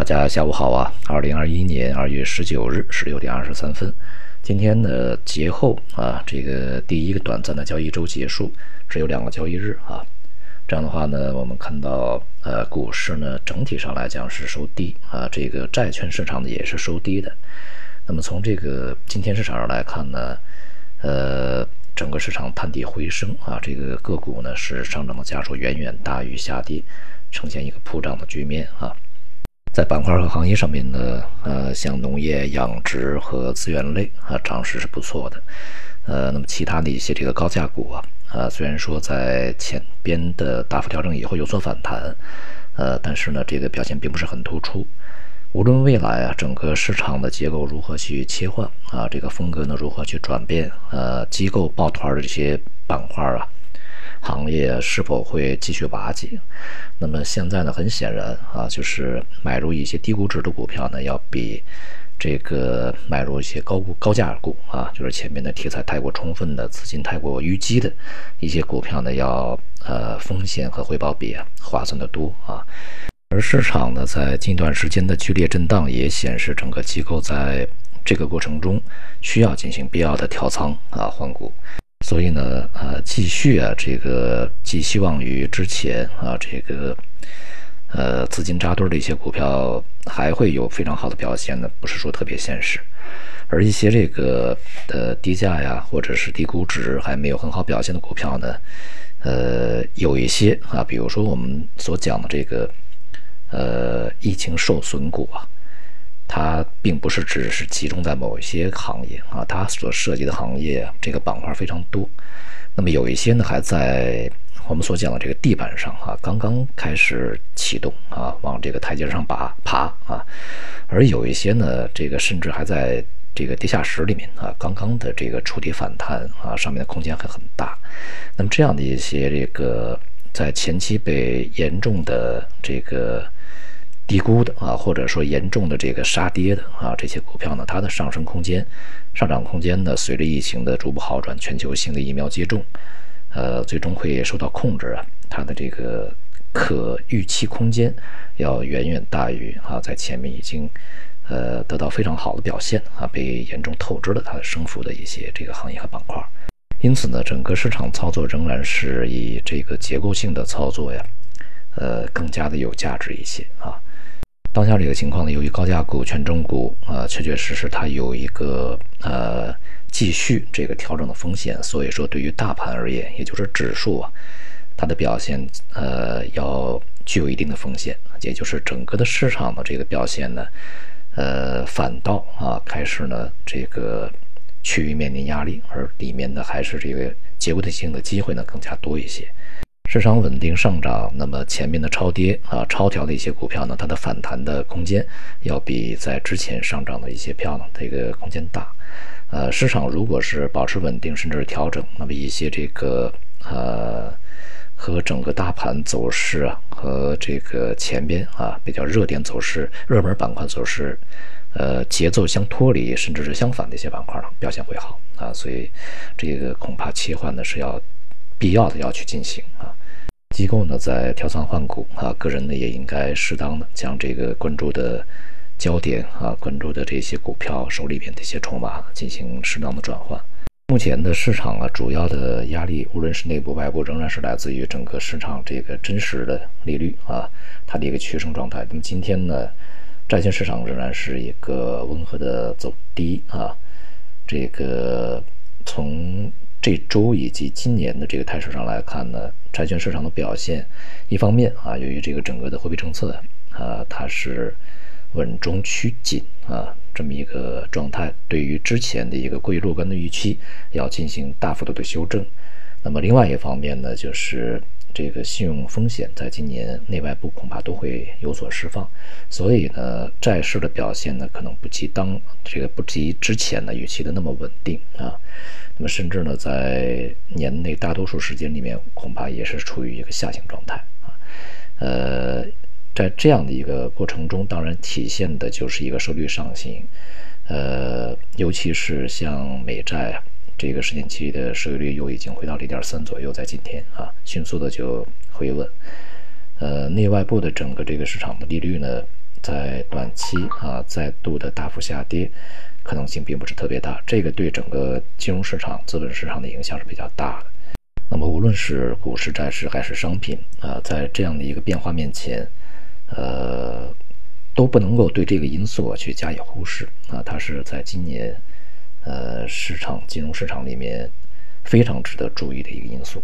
大家下午好啊！二零二一年二月十九日十六点二十三分，今天的节后啊，这个第一个短暂的交易周结束，只有两个交易日啊。这样的话呢，我们看到呃，股市呢整体上来讲是收低啊，这个债券市场呢也是收低的。那么从这个今天市场上来看呢，呃，整个市场探底回升啊，这个个股呢是上涨的家数远远大于下跌，呈现一个普涨的局面啊。在板块和行业上面呢，呃，像农业、养殖和资源类啊，涨势是不错的。呃，那么其他的一些这个高价股啊，啊，虽然说在前边的大幅调整以后有所反弹，呃，但是呢，这个表现并不是很突出。无论未来啊，整个市场的结构如何去切换啊，这个风格呢如何去转变，呃，机构抱团的这些板块啊。行业是否会继续瓦解？那么现在呢？很显然啊，就是买入一些低估值的股票呢，要比这个买入一些高估高价股啊，就是前面的题材太过充分的、资金太过淤积的一些股票呢，要呃风险和回报比啊划算的多啊。而市场呢，在近段时间的剧烈震荡，也显示整个机构在这个过程中需要进行必要的调仓啊换股。所以呢，呃，继续啊，这个寄希望于之前啊，这个呃资金扎堆的一些股票还会有非常好的表现呢，不是说特别现实。而一些这个呃低价呀，或者是低估值还没有很好表现的股票呢，呃，有一些啊，比如说我们所讲的这个呃疫情受损股啊。它并不是只是集中在某一些行业啊，它所涉及的行业这个板块非常多。那么有一些呢还在我们所讲的这个地板上啊，刚刚开始启动啊，往这个台阶上爬爬啊。而有一些呢，这个甚至还在这个地下室里面啊，刚刚的这个触底反弹啊，上面的空间还很大。那么这样的一些这个在前期被严重的这个。低估的啊，或者说严重的这个杀跌的啊，这些股票呢，它的上升空间、上涨空间呢，随着疫情的逐步好转，全球性的疫苗接种，呃，最终会受到控制啊，它的这个可预期空间要远远大于啊，在前面已经呃得到非常好的表现啊，被严重透支了它的升幅的一些这个行业和板块。因此呢，整个市场操作仍然是以这个结构性的操作呀，呃，更加的有价值一些啊。当下这个情况呢，由于高价股、权重股啊，确确实实它有一个呃继续这个调整的风险，所以说对于大盘而言，也就是指数啊，它的表现呃要具有一定的风险，也就是整个的市场的这个表现呢，呃反倒啊开始呢这个趋于面临压力，而里面呢还是这个结构性的机会呢更加多一些。市场稳定上涨，那么前面的超跌啊、超调的一些股票呢，它的反弹的空间要比在之前上涨的一些票呢，这个空间大。呃，市场如果是保持稳定，甚至是调整，那么一些这个呃和整个大盘走势啊，和这个前边啊比较热点走势、热门板块走势，呃节奏相脱离，甚至是相反的一些板块呢，表现会好啊。所以这个恐怕切换呢是要必要的要去进行啊。机构呢在调仓换股啊，个人呢也应该适当的将这个关注的焦点啊，关注的这些股票手里边的一些筹码进行适当的转换。目前的市场啊，主要的压力无论是内部外部，仍然是来自于整个市场这个真实的利率啊，它的一个趋升状态。那么今天呢，债券市场仍然是一个温和的走低啊，这个从。这周以及今年的这个态势上来看呢，债券市场的表现，一方面啊，由于这个整个的货币政策啊，它是稳中趋紧啊这么一个状态，对于之前的一个过于乐观的预期要进行大幅度的修正。那么另外一方面呢，就是这个信用风险在今年内外部恐怕都会有所释放，所以呢，债市的表现呢可能不及当这个不及之前呢预期的那么稳定啊。那么甚至呢，在年内大多数时间里面，恐怕也是处于一个下行状态啊。呃，在这样的一个过程中，当然体现的就是一个收率上行。呃，尤其是像美债，这个十年期的收益率又已经回到零点三左右，在今天啊，迅速的就回稳。呃，内外部的整个这个市场的利率呢，在短期啊再度的大幅下跌，可能性并不是特别大。这个对整个金融市场、资本市场的影响是比较大的。那么无论是股市、债市还是商品啊，在这样的一个变化面前，呃，都不能够对这个因素去加以忽视啊。它是在今年呃市场金融市场里面非常值得注意的一个因素。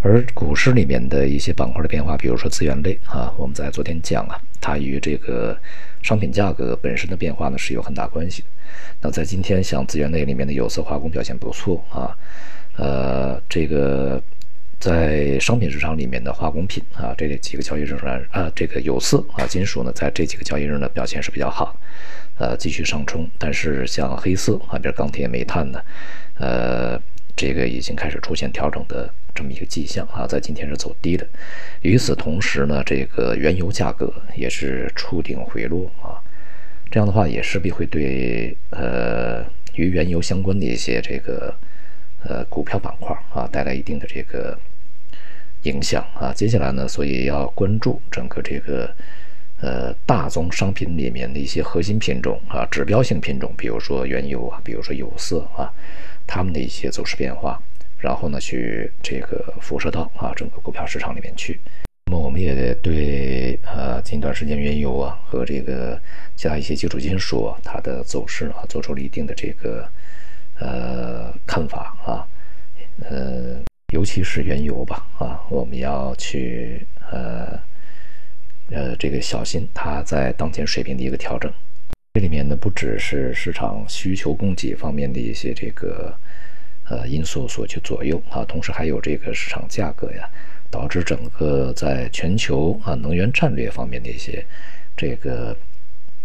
而股市里面的一些板块的变化，比如说资源类啊，我们在昨天讲啊，它与这个商品价格本身的变化呢是有很大关系的。那在今天，像资源类里面的有色化工表现不错啊，呃，这个在商品市场里面的化工品啊，这几个交易日上啊，这个有色啊金属呢，在这几个交易日呢表现是比较好，呃，继续上冲。但是像黑色啊，比如钢铁、煤炭呢，呃，这个已经开始出现调整的。这么一个迹象啊，在今天是走低的。与此同时呢，这个原油价格也是触顶回落啊，这样的话也势必会对呃与原油相关的一些这个呃股票板块啊带来一定的这个影响啊。接下来呢，所以要关注整个这个呃大宗商品里面的一些核心品种啊、指标性品种，比如说原油啊，比如说有色啊，它们的一些走势变化。然后呢，去这个辐射到啊整个股票市场里面去。那么我们也对呃近段时间原油啊和这个其他一些基础金属啊它的走势啊做出了一定的这个呃看法啊，呃尤其是原油吧啊，我们要去呃呃这个小心它在当前水平的一个调整。这里面呢不只是市场需求供给方面的一些这个。呃，因素所去左右啊，同时还有这个市场价格呀，导致整个在全球啊能源战略方面的一些这个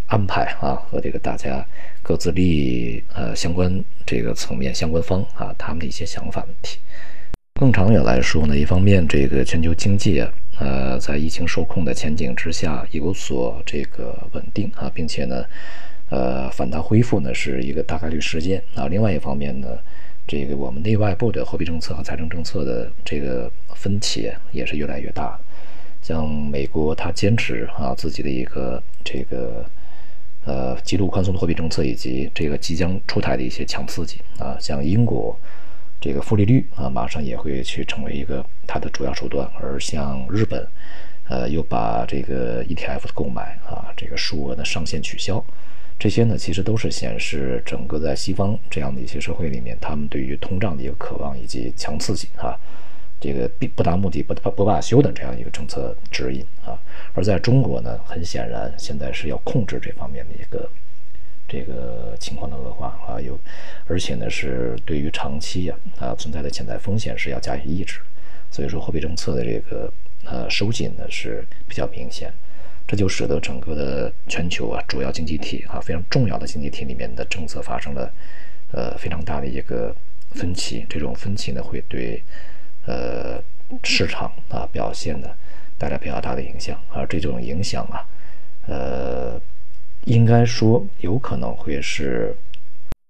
安排啊，和这个大家各自利益呃相关这个层面相关方啊，他们的一些想法问题。更长远来说呢，一方面这个全球经济啊，呃，在疫情受控的前景之下有所这个稳定啊，并且呢，呃，反弹恢复呢是一个大概率事件啊。另外一方面呢。这个我们内外部的货币政策和财政政策的这个分歧也是越来越大。像美国，它坚持啊自己的一个这个呃极度宽松的货币政策，以及这个即将出台的一些强刺激啊。像英国，这个负利率啊马上也会去成为一个它的主要手段。而像日本，呃又把这个 ETF 的购买啊这个数额的上限取消。这些呢，其实都是显示整个在西方这样的一些社会里面，他们对于通胀的一个渴望以及强刺激啊，这个不不达目的不不罢休的这样一个政策指引啊。而在中国呢，很显然现在是要控制这方面的一个这个情况的恶化啊，有而且呢是对于长期呀啊存在的潜在风险是要加以抑制，所以说货币政策的这个呃收紧呢是比较明显。这就使得整个的全球啊，主要经济体啊，非常重要的经济体里面的政策发生了呃非常大的一个分歧。这种分歧呢，会对呃市场啊表现呢带来比较大的影响。而这种影响啊，呃，应该说有可能会是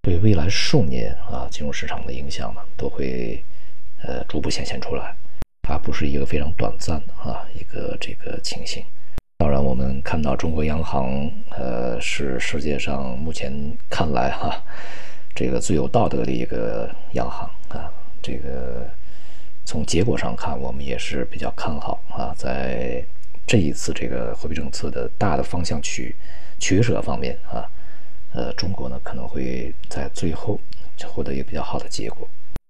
对未来数年啊金融市场的影响呢，都会呃逐步显现出来，它不是一个非常短暂的啊一个这个情形。当然，我们看到中国央行，呃，是世界上目前看来哈，这个最有道德的一个央行啊。这个从结果上看，我们也是比较看好啊，在这一次这个货币政策的大的方向取取舍方面啊，呃，中国呢可能会在最后获得一个比较好的结果。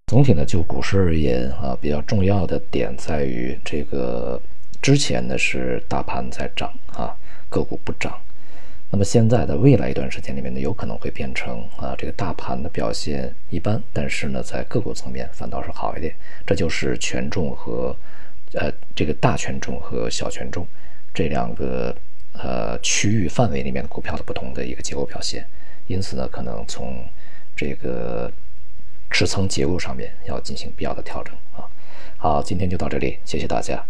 总体呢，就股市而言啊，比较重要的点在于这个。之前呢是大盘在涨啊，个股不涨。那么现在的未来一段时间里面呢，有可能会变成啊，这个大盘的表现一般，但是呢，在个股层面反倒是好一点。这就是权重和呃这个大权重和小权重这两个呃区域范围里面的股票的不同的一个结构表现。因此呢，可能从这个持仓结构上面要进行必要的调整啊。好，今天就到这里，谢谢大家。